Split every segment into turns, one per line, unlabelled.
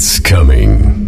It's coming.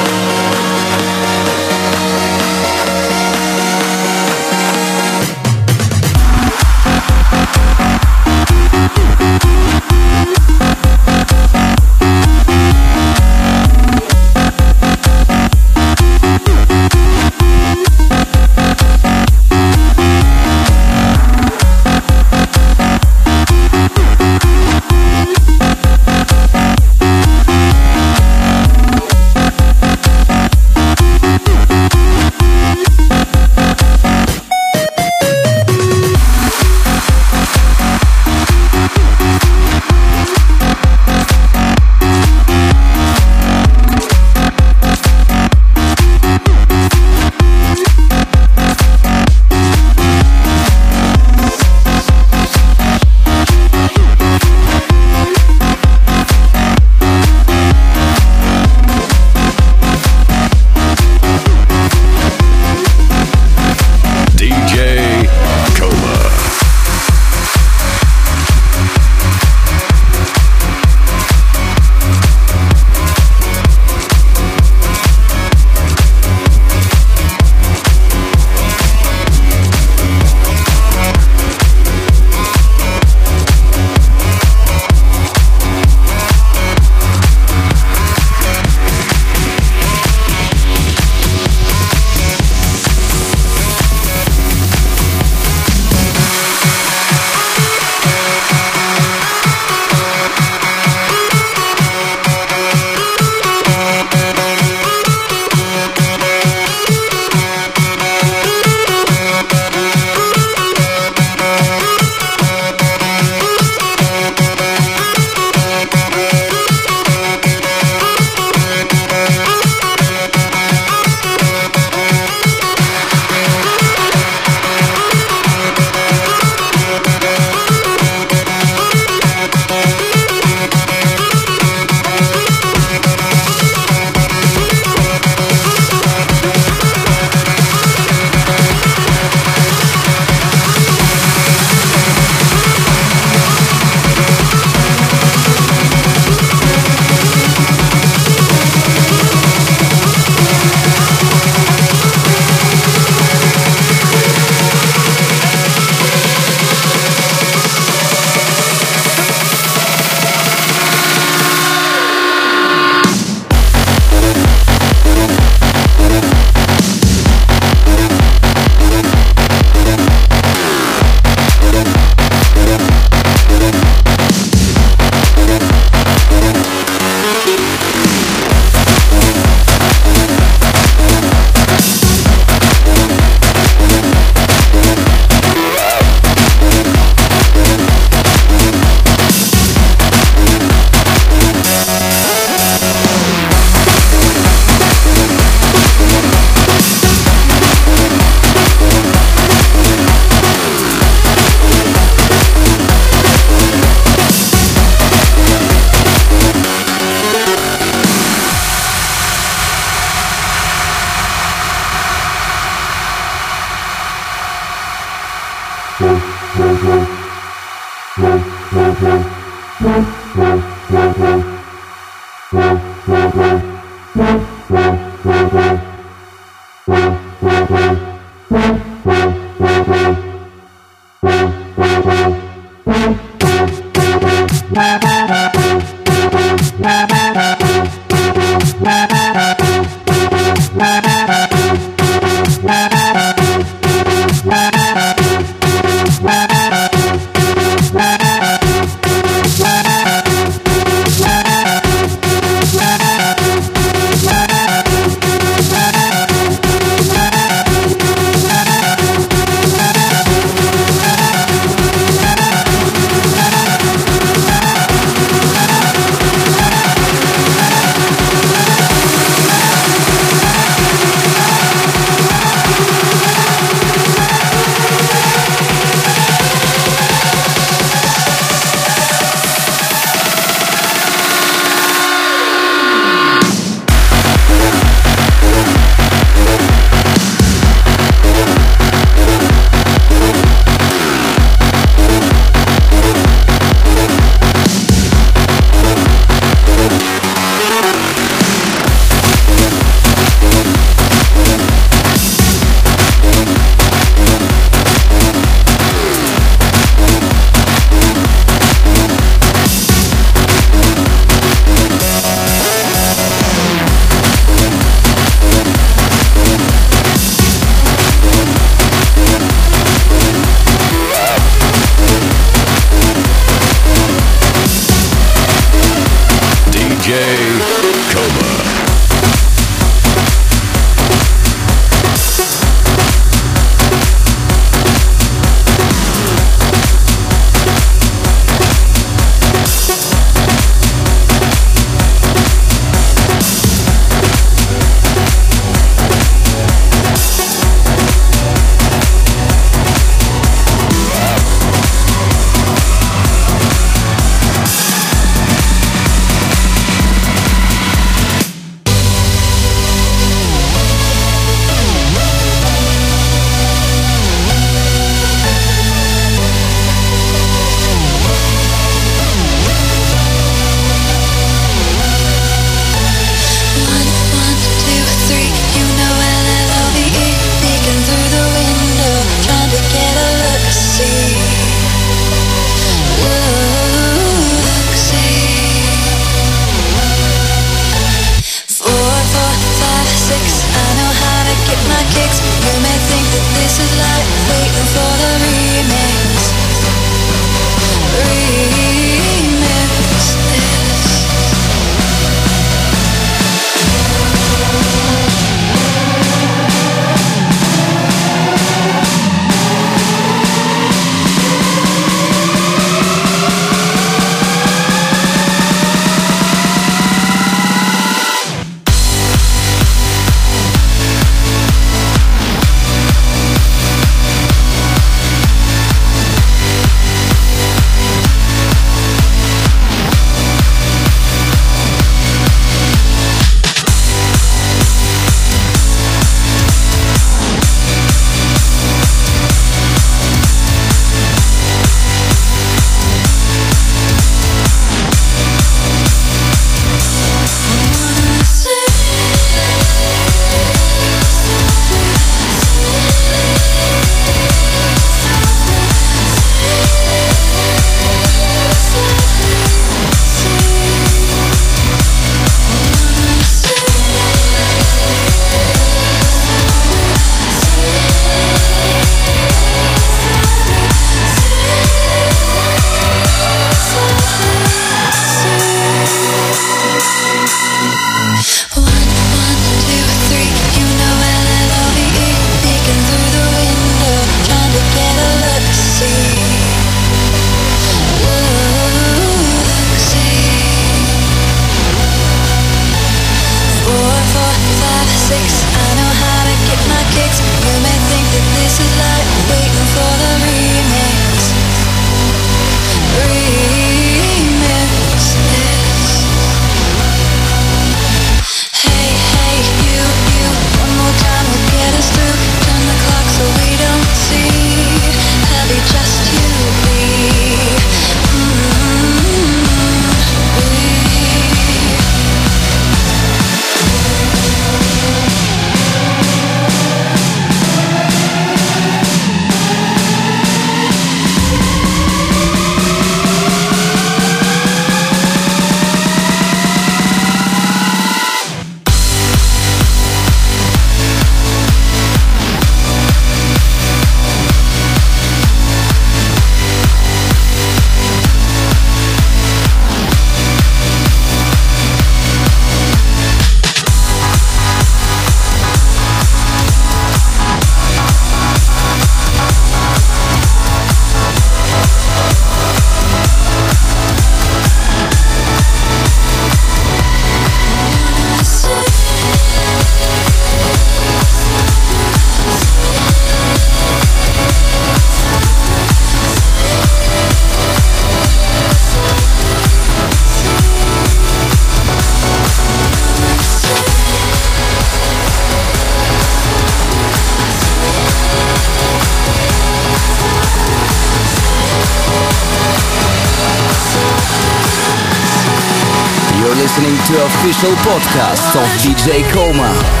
Official podcast of DJ Coma.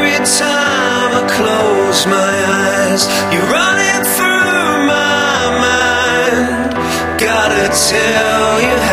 every time I close my eyes You're running through my mind. Gotta tell you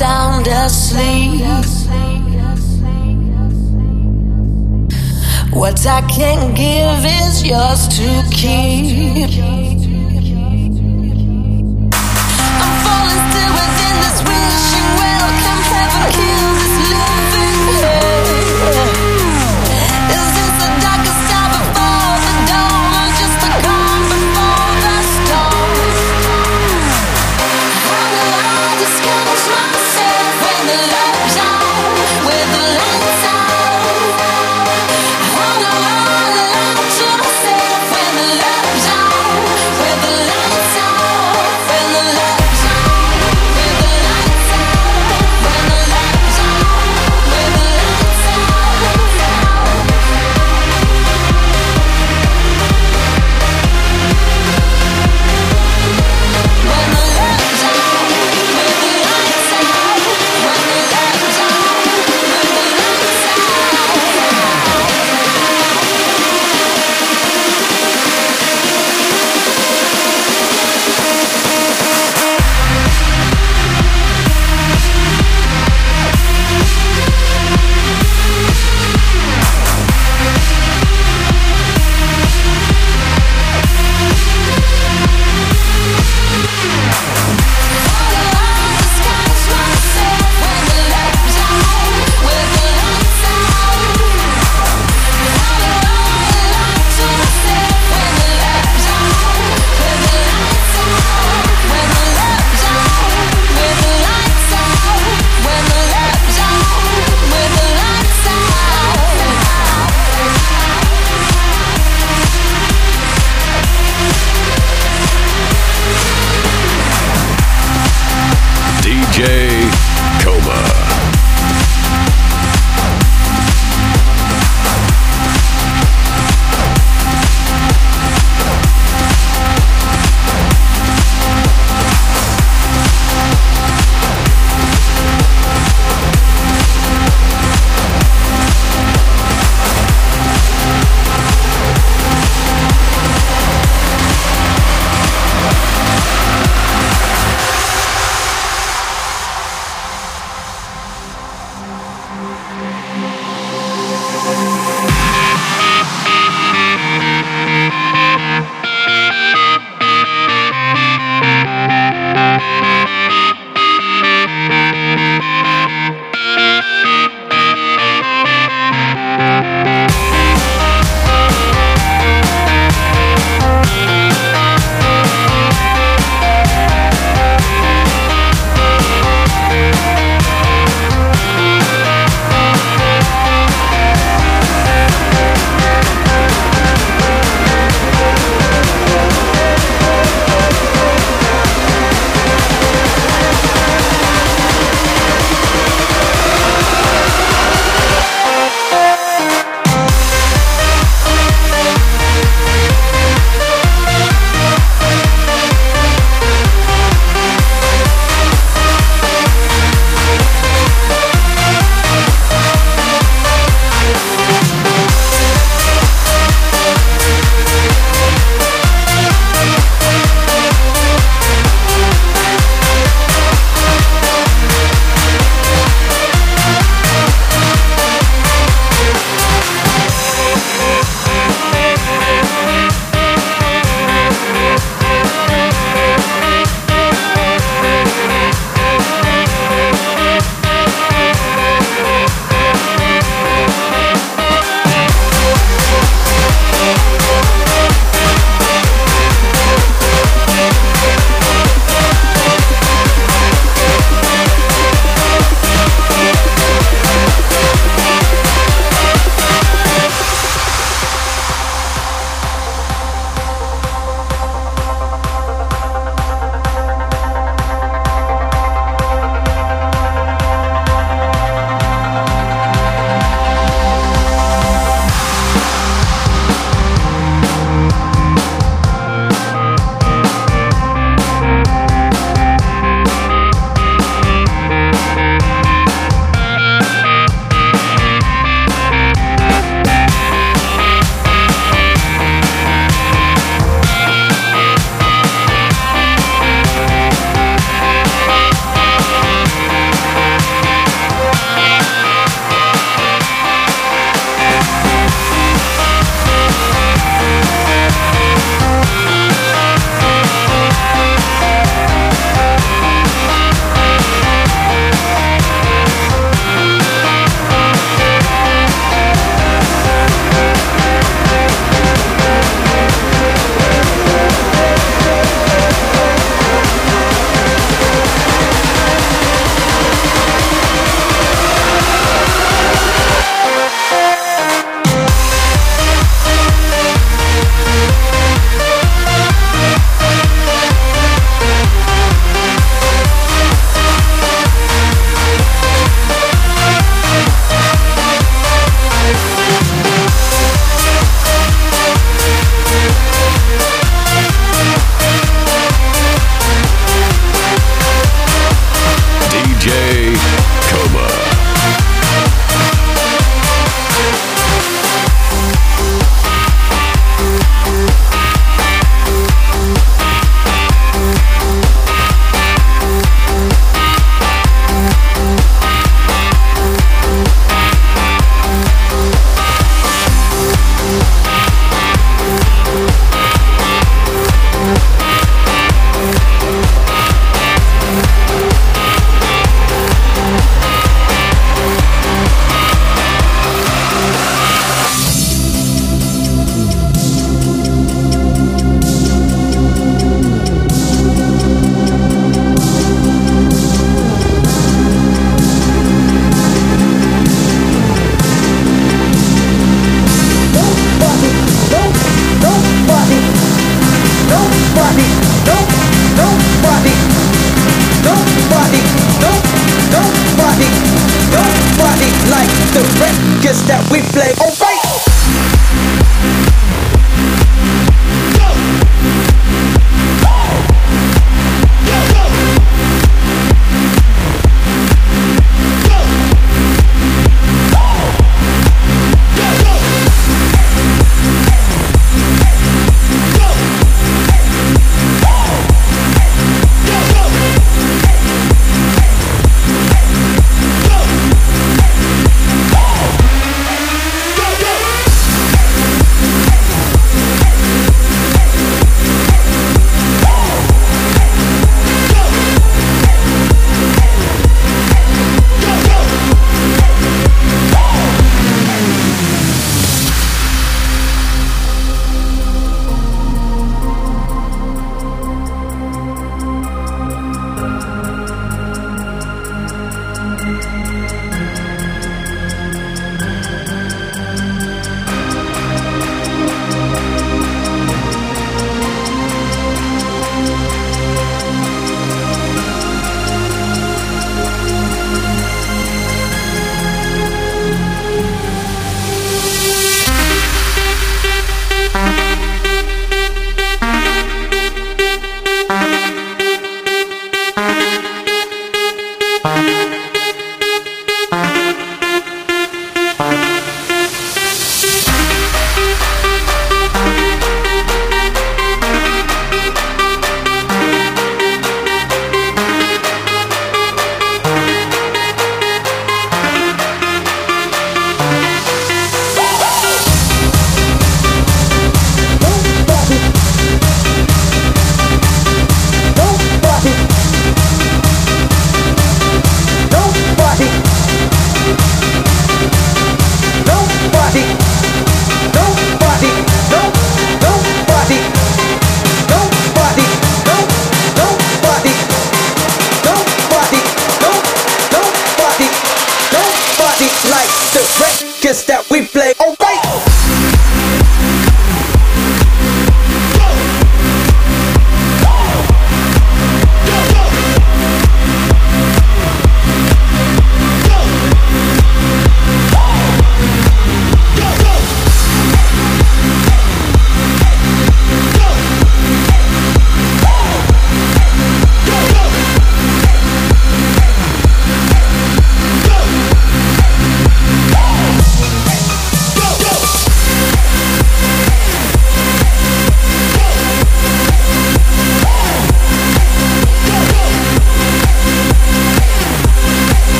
sound asleep. What I can give is yours to keep.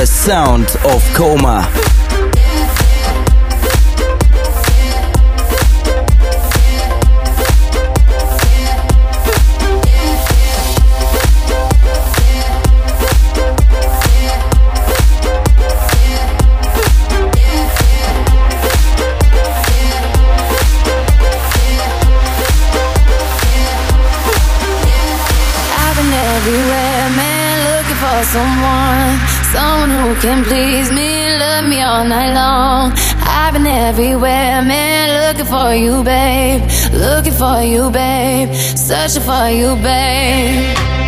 The
sound of Coma.
All night long. I've been everywhere, man, looking for you, babe, looking for you, babe, searching for you, babe.